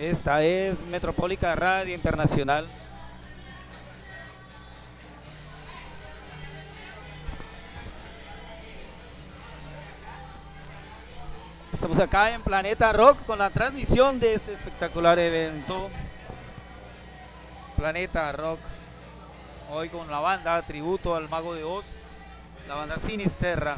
Esta es Metropólica Radio Internacional. Estamos acá en Planeta Rock con la transmisión de este espectacular evento. Planeta Rock. Hoy con la banda tributo al Mago de Oz, la banda Sinisterra.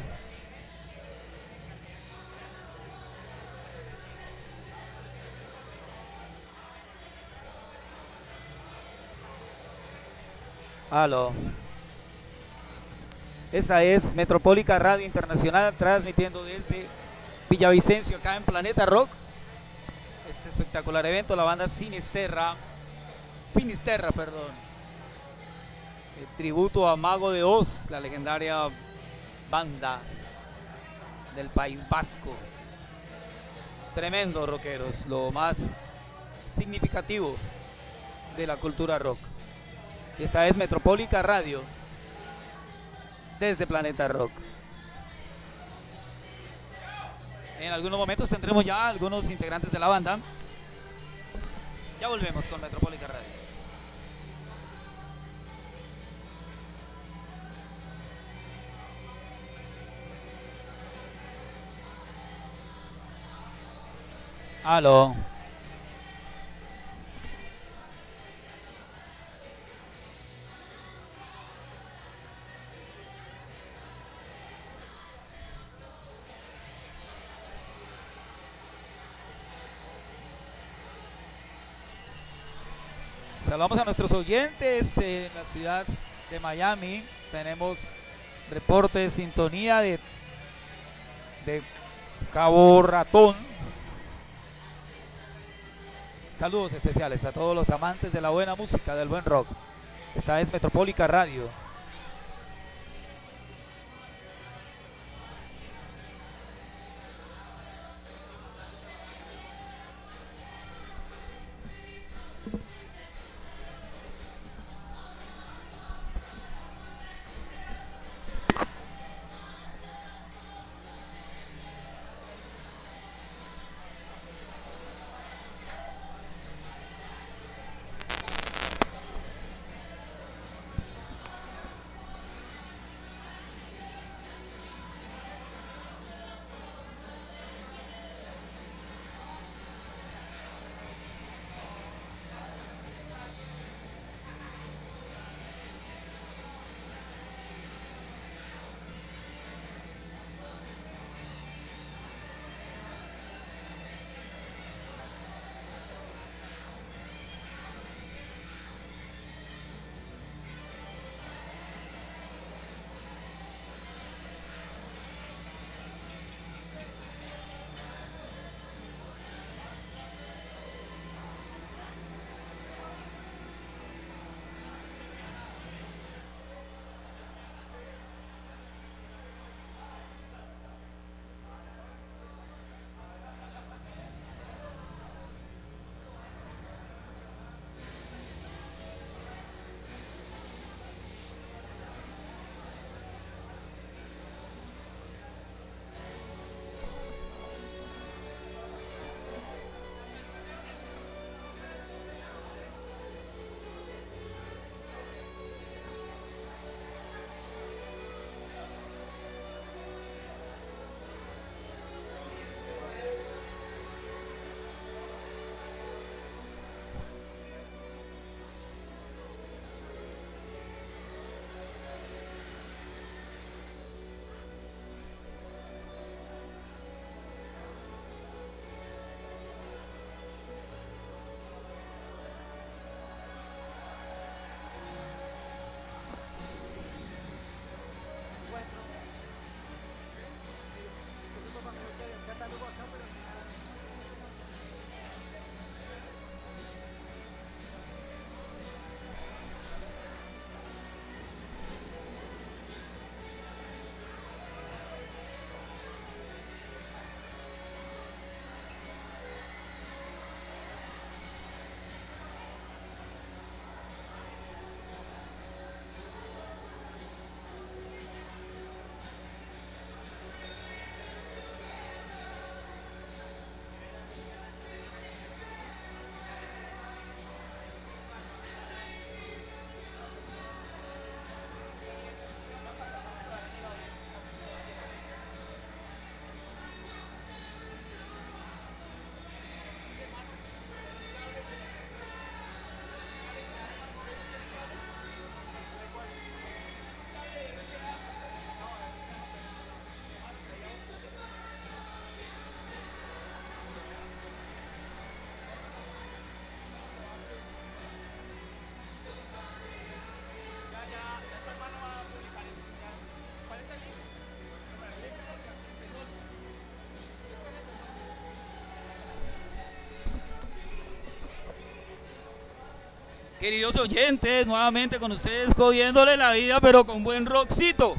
Aló. Esta es Metropólica Radio Internacional transmitiendo desde Villavicencio acá en Planeta Rock. Este espectacular evento, la banda Sinisterra. Finisterra, perdón. El tributo a Mago de Oz, la legendaria banda del País Vasco. Tremendo rockeros, lo más significativo de la cultura rock. Esta es Metropólica Radio desde Planeta Rock. En algunos momentos tendremos ya algunos integrantes de la banda. Ya volvemos con Metropólica Radio. Aló. Saludamos a nuestros oyentes en la ciudad de Miami. Tenemos reporte de sintonía de, de Cabo Ratón. Saludos especiales a todos los amantes de la buena música, del buen rock. Esta es Metropólica Radio. Queridos oyentes, nuevamente con ustedes jodiéndole la vida, pero con buen rockcito.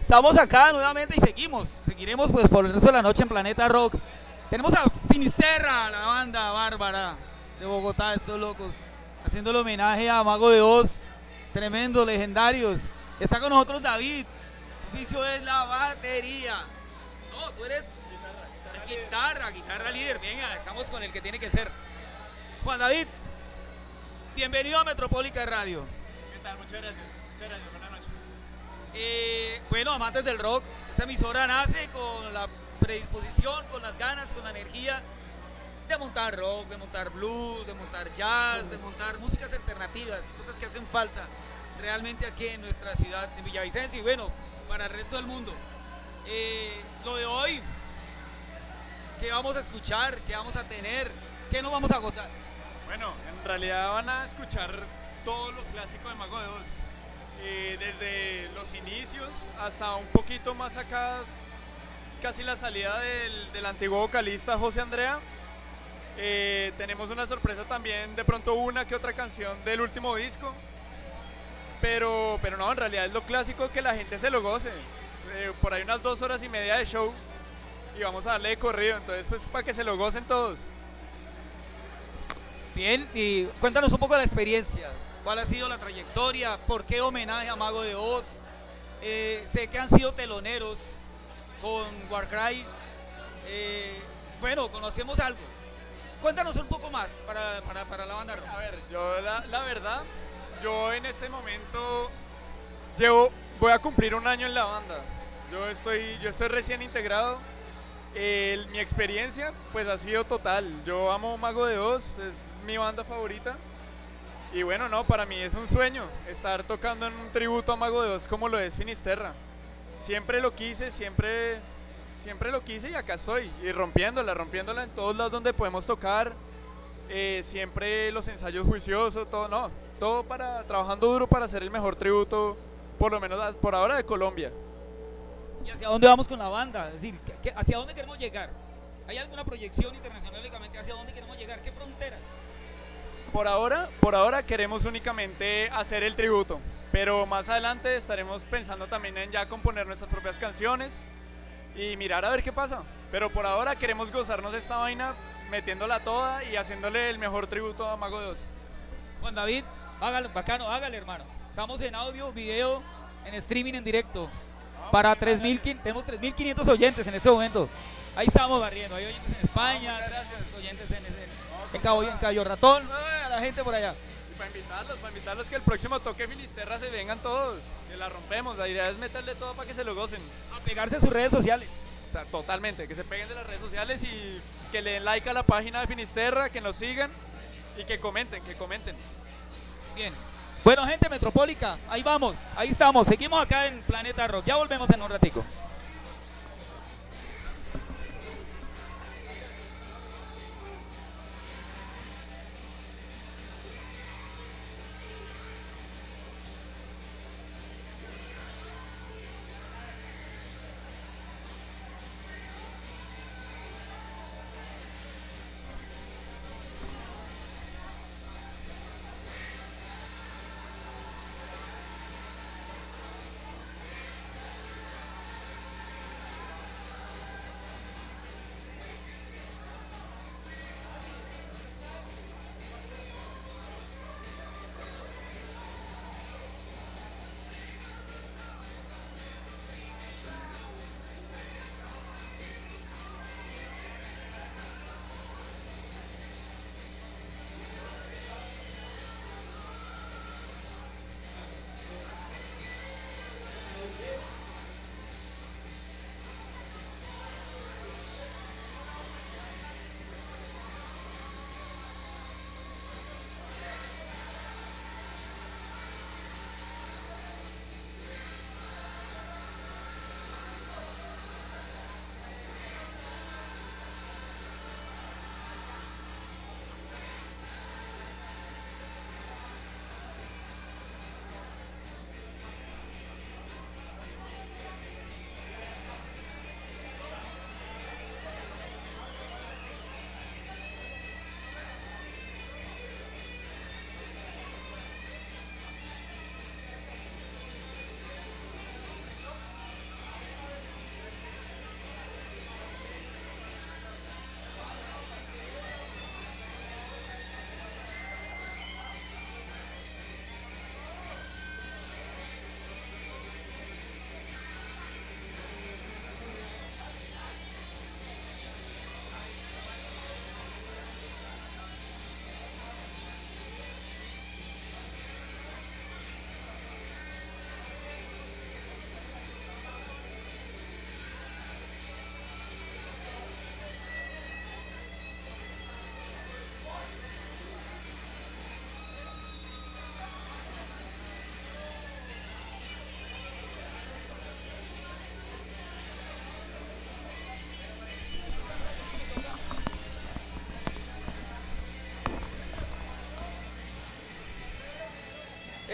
Estamos acá nuevamente y seguimos. Seguiremos pues por el resto de la noche en Planeta Rock. Tenemos a Finisterra, la banda bárbara de Bogotá, estos locos, haciendo el homenaje a Mago de Oz. Tremendos, legendarios. Está con nosotros David. Tu oficio es la batería. No, tú eres guitarra, guitarra líder. Venga, estamos con el que tiene que ser. Juan David, bienvenido a Metropólica Radio. ¿Qué tal? Muchas gracias. Muchas gracias. Buenas noches. Eh, bueno, amantes del rock, esta emisora nace con la predisposición, con las ganas, con la energía de montar rock, de montar blues, de montar jazz, de montar músicas alternativas, cosas que hacen falta realmente aquí en nuestra ciudad de Villavicencio y bueno, para el resto del mundo. Eh, lo de hoy, ¿qué vamos a escuchar? ¿Qué vamos a tener? ¿Qué nos vamos a gozar? Bueno, en realidad van a escuchar todo lo clásico de Mago de Oz. Eh, desde los inicios hasta un poquito más acá, casi la salida del, del antiguo vocalista José Andrea. Eh, tenemos una sorpresa también, de pronto una que otra canción del último disco. Pero, pero no, en realidad es lo clásico que la gente se lo goce. Eh, por ahí unas dos horas y media de show y vamos a darle de corrido. Entonces, pues para que se lo gocen todos. Bien, y cuéntanos un poco la experiencia. ¿Cuál ha sido la trayectoria? ¿Por qué homenaje a Mago de Oz? Eh, sé que han sido teloneros con Warcry. Eh, bueno, conocemos algo. Cuéntanos un poco más para, para, para la banda. A ver, yo la, verdad, yo en este momento llevo, voy a cumplir un año en la banda. Yo estoy, yo estoy recién integrado. El- mi experiencia, pues ha sido total. Yo amo Mago de Oz, es mi banda favorita. Y bueno, no, para mí es un sueño estar tocando en un tributo a Mago de Oz como lo es Finisterra. Siempre lo quise, siempre, siempre lo quise y acá estoy. Y rompiéndola, rompiéndola en todos lados donde podemos tocar. Eh, siempre los ensayos juiciosos, todo, no, todo para, trabajando duro para hacer el mejor tributo, por lo menos por ahora de Colombia. ¿Y hacia dónde vamos con la banda? Es decir, ¿qué- qué- ¿hacia dónde queremos llegar? ¿Hay alguna proyección internacionalmente hacia dónde queremos llegar? ¿Qué fronteras? Por ahora, por ahora queremos únicamente hacer el tributo, pero más adelante estaremos pensando también en ya componer nuestras propias canciones y mirar a ver qué pasa. Pero por ahora queremos gozarnos de esta vaina metiéndola toda y haciéndole el mejor tributo a Mago de Oz. Juan David, hágalo, bacano, hágale hermano. Estamos en audio, video, en streaming en directo. Para 3.000, tenemos 3.500 oyentes en este momento. Ahí estamos barriendo, hay oyentes en España, gracias. oyentes en, en, en Cabo, en Cayo Ratón, ¡ay! a la gente por allá. Y para invitarlos, para invitarlos que el próximo toque Finisterra se vengan todos, que la rompemos. La idea es meterle todo para que se lo gocen. A pegarse a sus redes sociales. Totalmente, que se peguen de las redes sociales y que le den like a la página de Finisterra, que nos sigan y que comenten, que comenten. Bien. Bueno, gente metropólica, ahí vamos, ahí estamos. Seguimos acá en Planeta Rock. Ya volvemos en un ratico.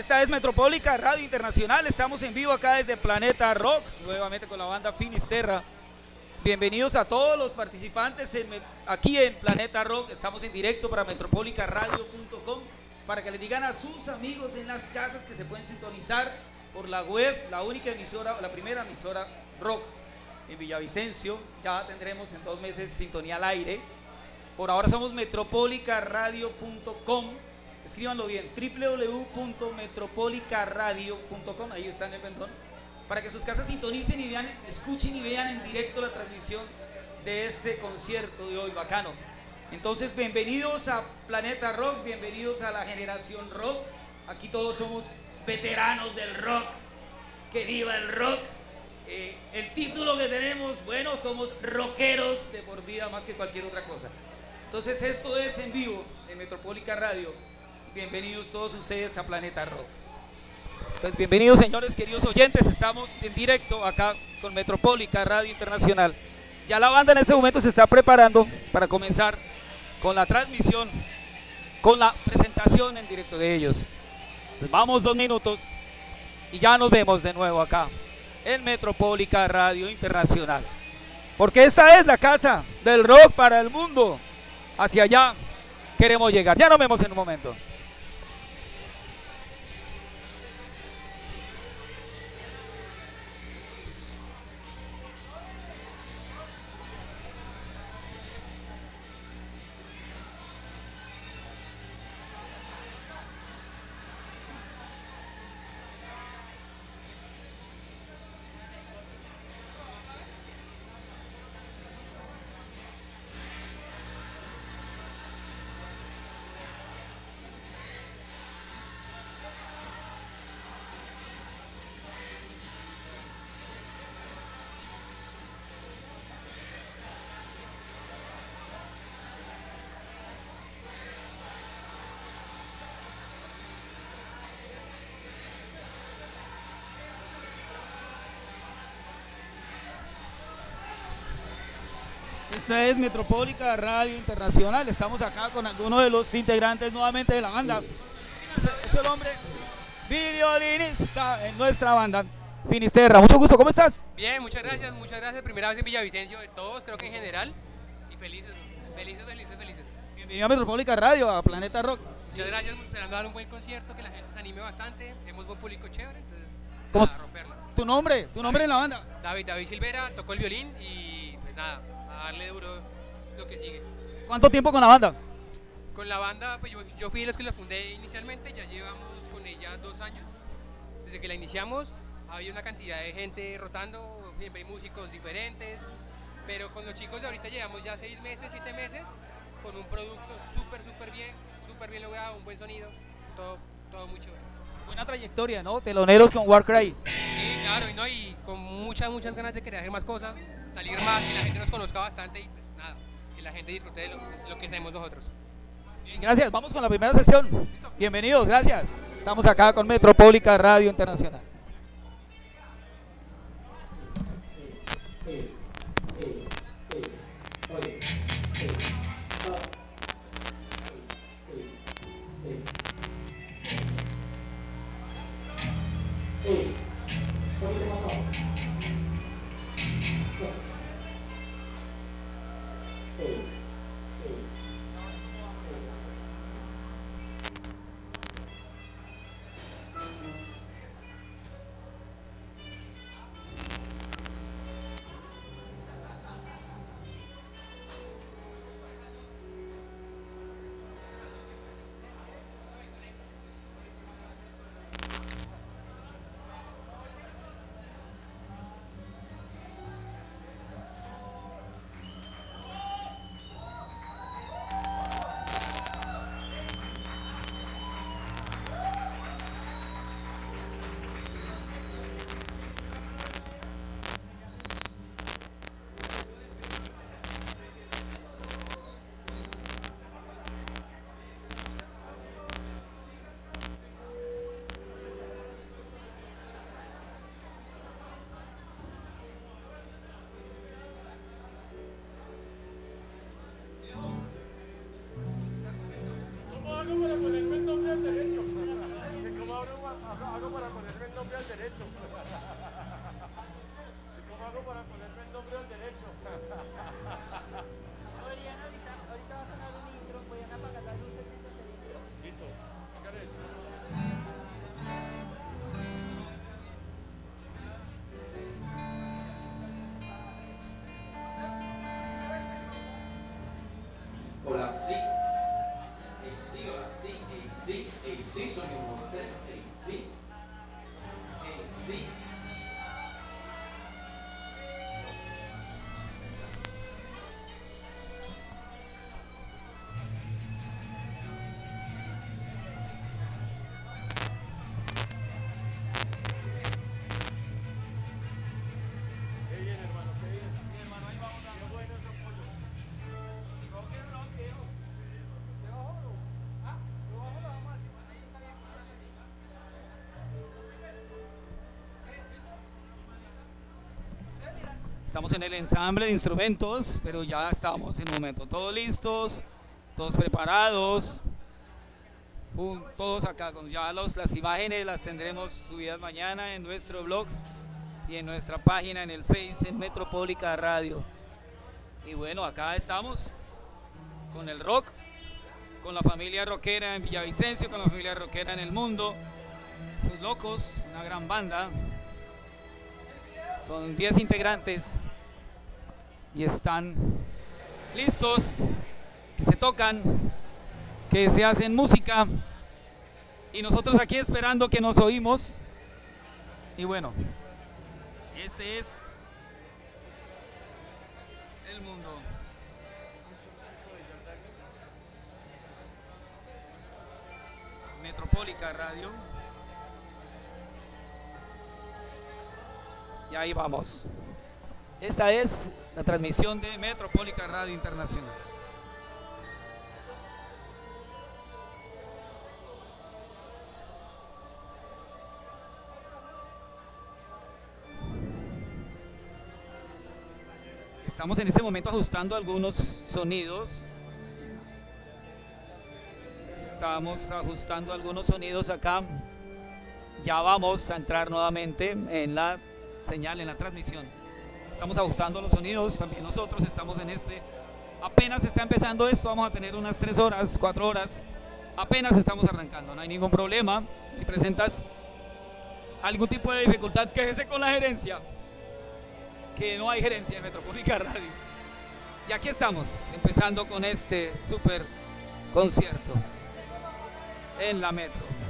Esta es Metropólica Radio Internacional. Estamos en vivo acá desde Planeta Rock, nuevamente con la banda Finisterra. Bienvenidos a todos los participantes aquí en Planeta Rock. Estamos en directo para metropolicaradio.com para que le digan a sus amigos en las casas que se pueden sintonizar por la web, la única emisora, la primera emisora rock en Villavicencio. Ya tendremos en dos meses sintonía al aire. Por ahora somos metropolicaradio.com escríbanlo bien, www.metropolicaradio.com, ahí está en el pendón, para que sus casas sintonicen y vean, escuchen y vean en directo la transmisión de este concierto de hoy, bacano. Entonces, bienvenidos a Planeta Rock, bienvenidos a la generación rock. Aquí todos somos veteranos del rock. Que viva el rock. Eh, el título que tenemos, bueno, somos rockeros de por vida más que cualquier otra cosa. Entonces, esto es en vivo en Metropólica Radio bienvenidos todos ustedes a Planeta Rock. Pues bienvenidos señores queridos oyentes, estamos en directo acá con Metropólica Radio Internacional. Ya la banda en este momento se está preparando para comenzar con la transmisión, con la presentación en directo de ellos. Pues vamos dos minutos y ya nos vemos de nuevo acá en Metropólica Radio Internacional. Porque esta es la casa del rock para el mundo. Hacia allá queremos llegar. Ya nos vemos en un momento. Esta es Metropólica Radio Internacional. Estamos acá con algunos de los integrantes nuevamente de la banda. Es el hombre violinista en nuestra banda. Finisterra, mucho gusto, ¿cómo estás? Bien, muchas gracias, muchas gracias. Primera vez en Villavicencio de todos, creo que en general. Y felices, felices, felices, felices. Bienvenido a Metropólica Radio, a Planeta Rock. Muchas gracias, esperando dar un buen concierto, que la gente se anime bastante. Hemos buen público chévere, entonces, ¿Cómo romperla. ¿Tu nombre? ¿Tu nombre en la banda? David, David Silvera, tocó el violín y pues nada, darle duro lo que sigue. ¿Cuánto tiempo con la banda? Con la banda, pues yo, fui de los que la fundé inicialmente, ya llevamos con ella dos años. Desde que la iniciamos, había una cantidad de gente rotando, siempre hay músicos diferentes, pero con los chicos de ahorita llevamos ya seis meses, siete meses, con un producto súper, súper bien, súper bien logrado, un buen sonido, todo, todo mucho. Buena trayectoria, ¿no? Teloneros con Warcry. Sí, claro, y, no, y con muchas, muchas ganas de querer hacer más cosas salir más, que la gente conozca bastante y pues nada, que la gente disfrute de lo, lo que hacemos nosotros. Bien, gracias, vamos con la primera sesión. Bienvenidos, gracias. Estamos acá con Metropólica Radio Internacional. Derecho? ¿Y cómo hago para ponerme el nombre al derecho? Estamos en el ensamble de instrumentos, pero ya estamos en un momento. Todos listos, todos preparados. Todos acá, con ya los, las imágenes las tendremos subidas mañana en nuestro blog y en nuestra página en el Face en Metropólica Radio. Y bueno, acá estamos con el rock, con la familia rockera en Villavicencio, con la familia rockera en el mundo. Sus locos, una gran banda. Son 10 integrantes y están listos, que se tocan, que se hacen música y nosotros aquí esperando que nos oímos. Y bueno, este es el mundo. Metropólica Radio. Y ahí vamos. Esta es la transmisión de Metropólica Radio Internacional. Estamos en este momento ajustando algunos sonidos. Estamos ajustando algunos sonidos acá. Ya vamos a entrar nuevamente en la señal, en la transmisión. Estamos ajustando los sonidos, también nosotros estamos en este. Apenas está empezando esto, vamos a tener unas 3 horas, 4 horas. Apenas estamos arrancando, no hay ningún problema. Si presentas algún tipo de dificultad, quéjese con la gerencia. Que no hay gerencia en Metropólica Radio. Y aquí estamos, empezando con este super concierto en la metro.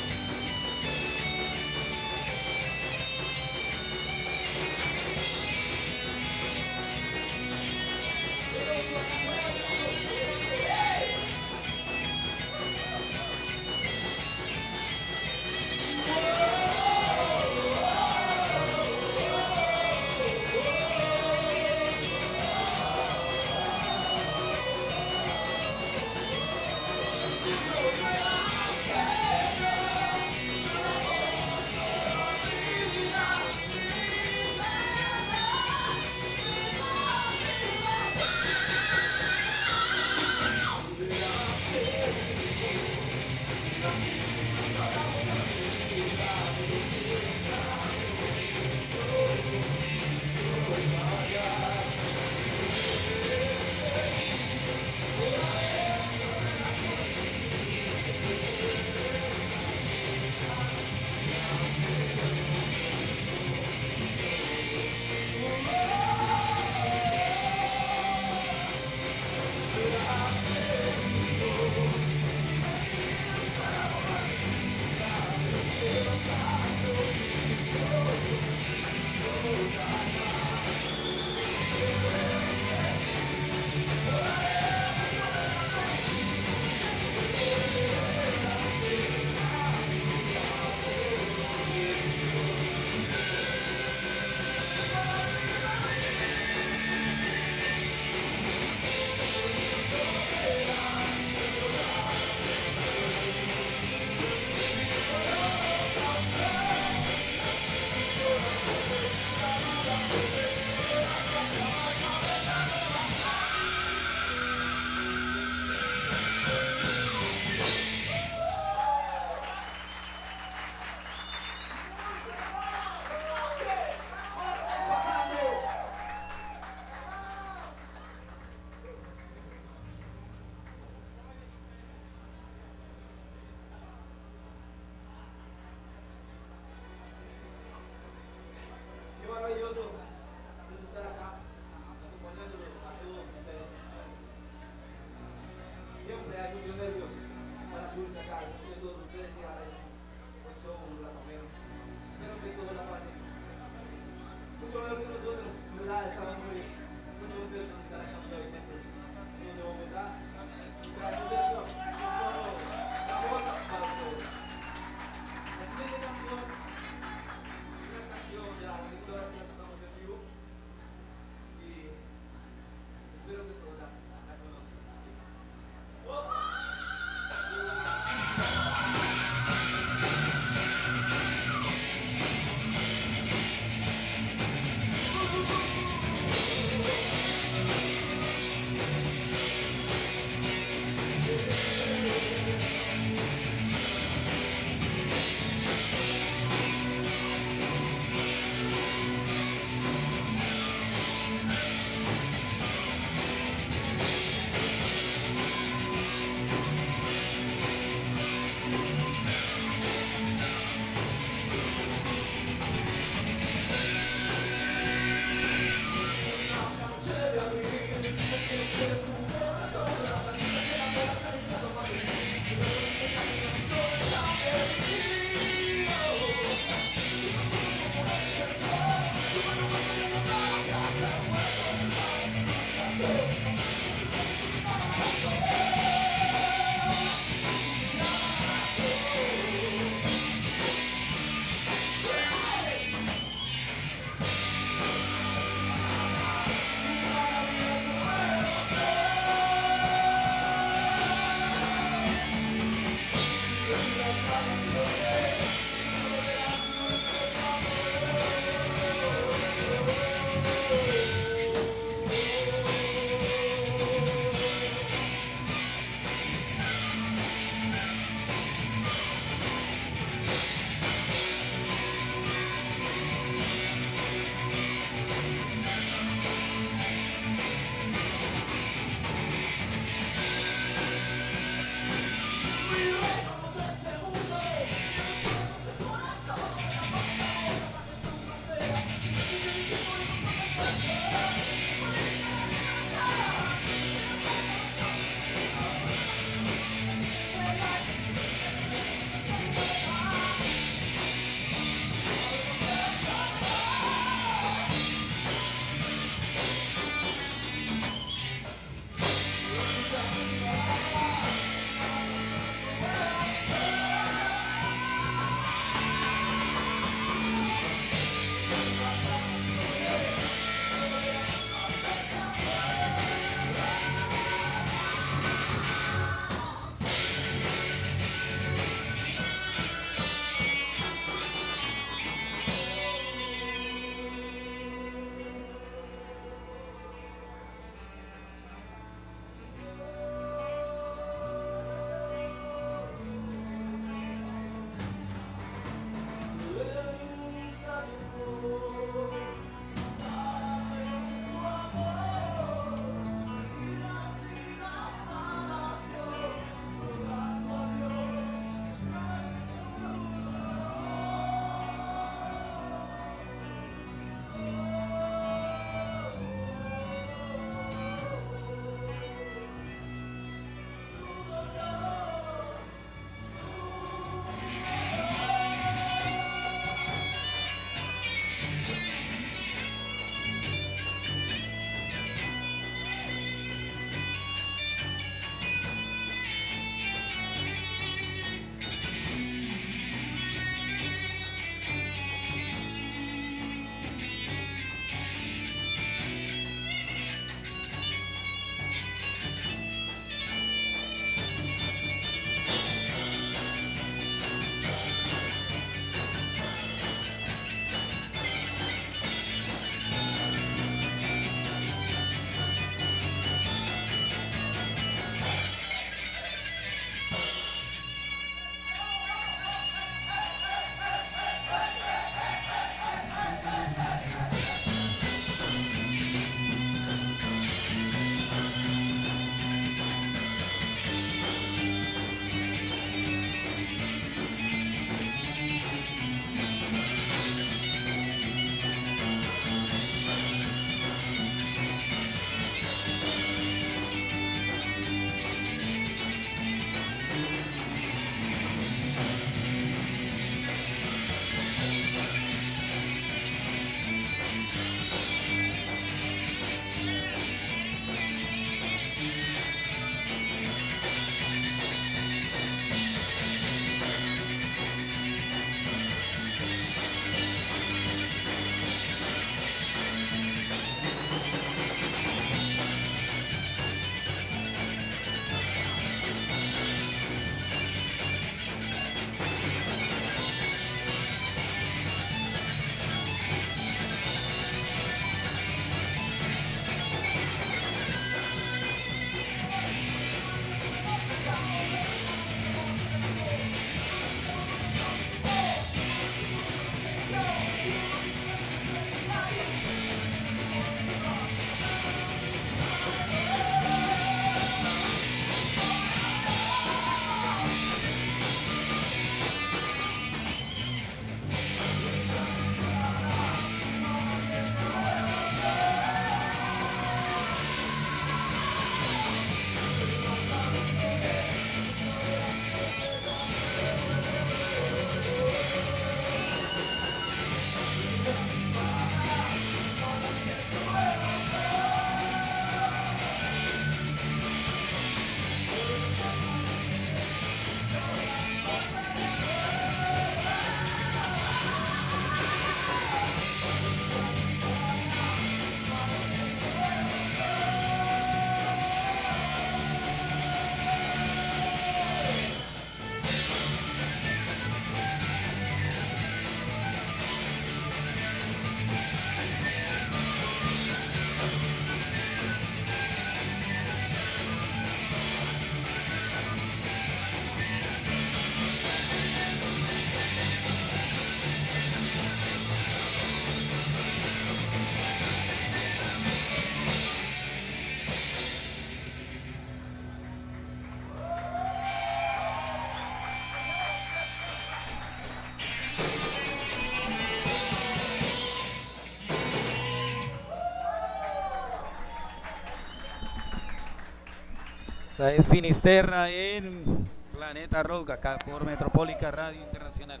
Esta es Finisterra en Planeta Rock, acá por Metropólica Radio Internacional.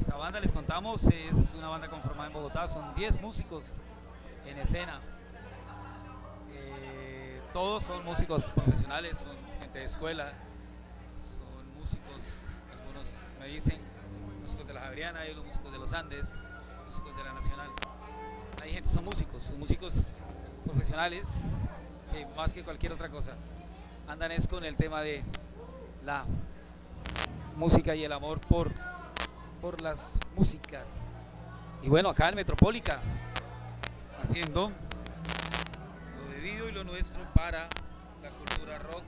Esta banda, les contamos, es una banda conformada en Bogotá, son 10 músicos en escena. Eh, todos son músicos profesionales, son gente de escuela, son músicos, algunos me dicen, músicos de la Javeriana, hay músicos de los Andes, músicos de la Nacional. Hay gente, son músicos, son músicos profesionales más que cualquier otra cosa andan es con el tema de la música y el amor por, por las músicas. Y bueno, acá en Metropólica, haciendo lo debido y lo nuestro para la cultura rock.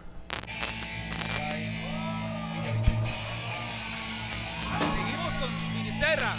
Seguimos con Finisterra,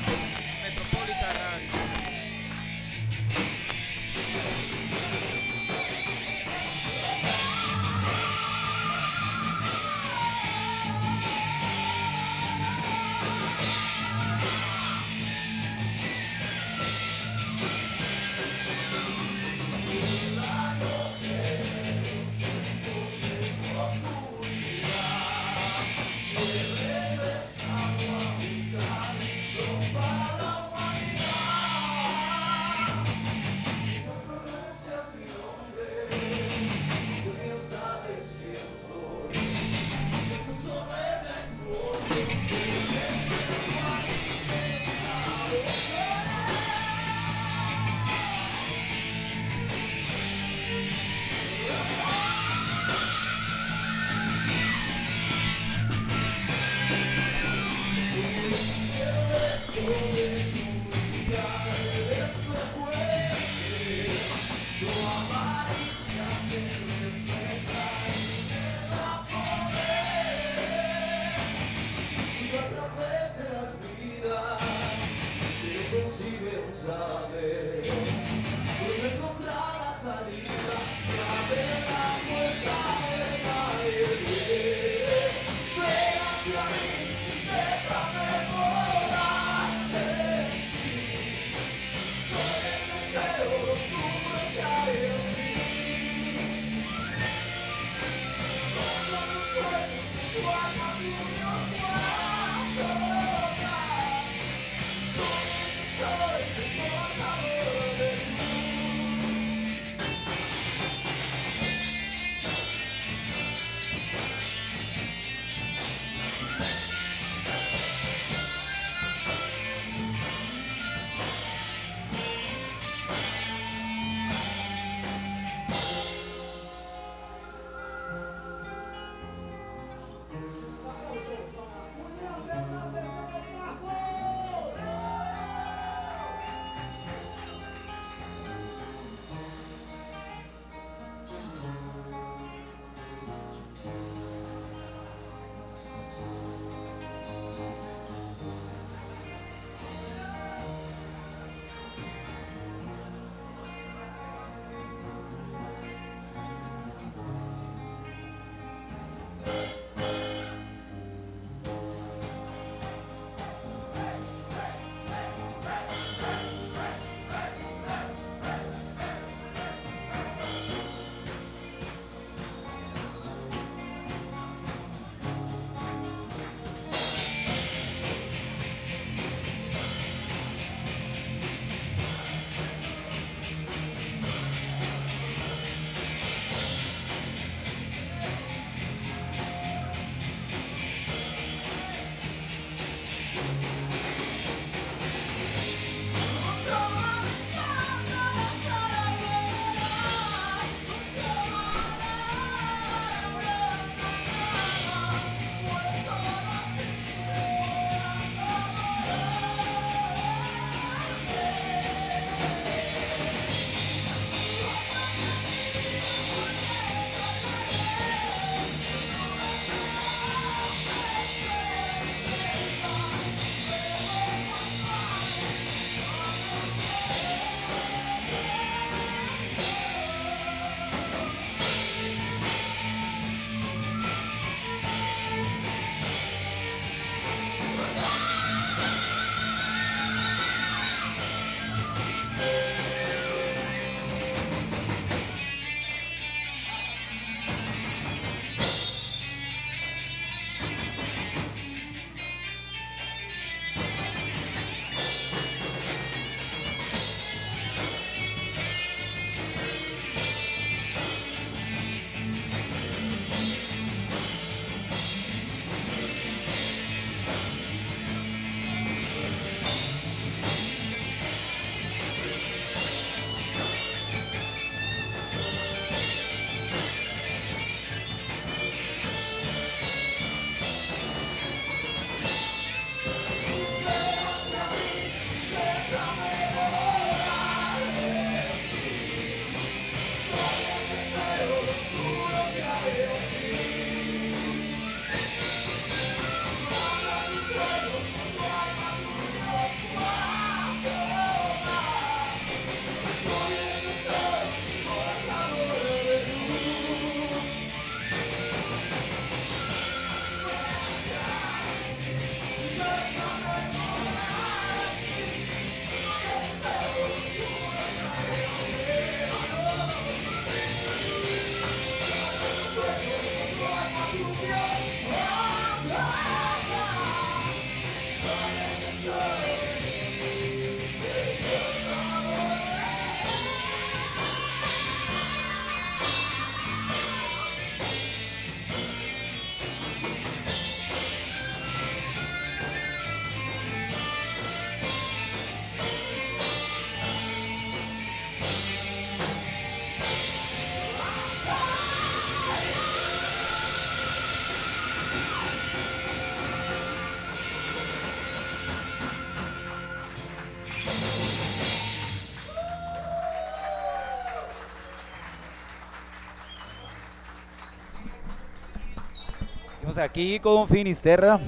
Aquí con Finisterra.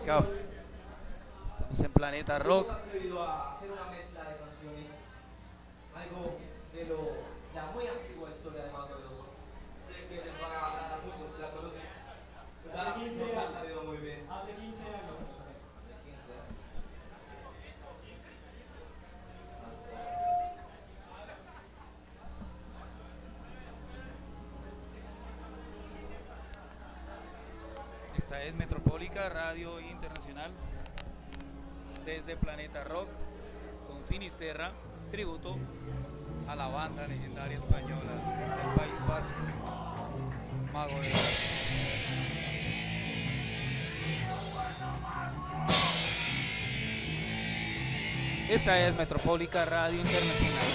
Estamos en Planeta Rock. Se ha atrevido a hacer una mezcla de canciones, algo de lo, la muy antigua historia de Mago de Oz. Sé que les va a agradar mucho, se la conocen. ¿Verdad? Hace 15 No se ha años. atrevido muy bien. Hace 15 años empezó esto. Hace 15 años. Esta es Metropólica Radio Internacional desde Planeta Rock con Finisterra, tributo a la banda legendaria española del País Vasco, Mago de. Esta es Metropólica Radio Internacional.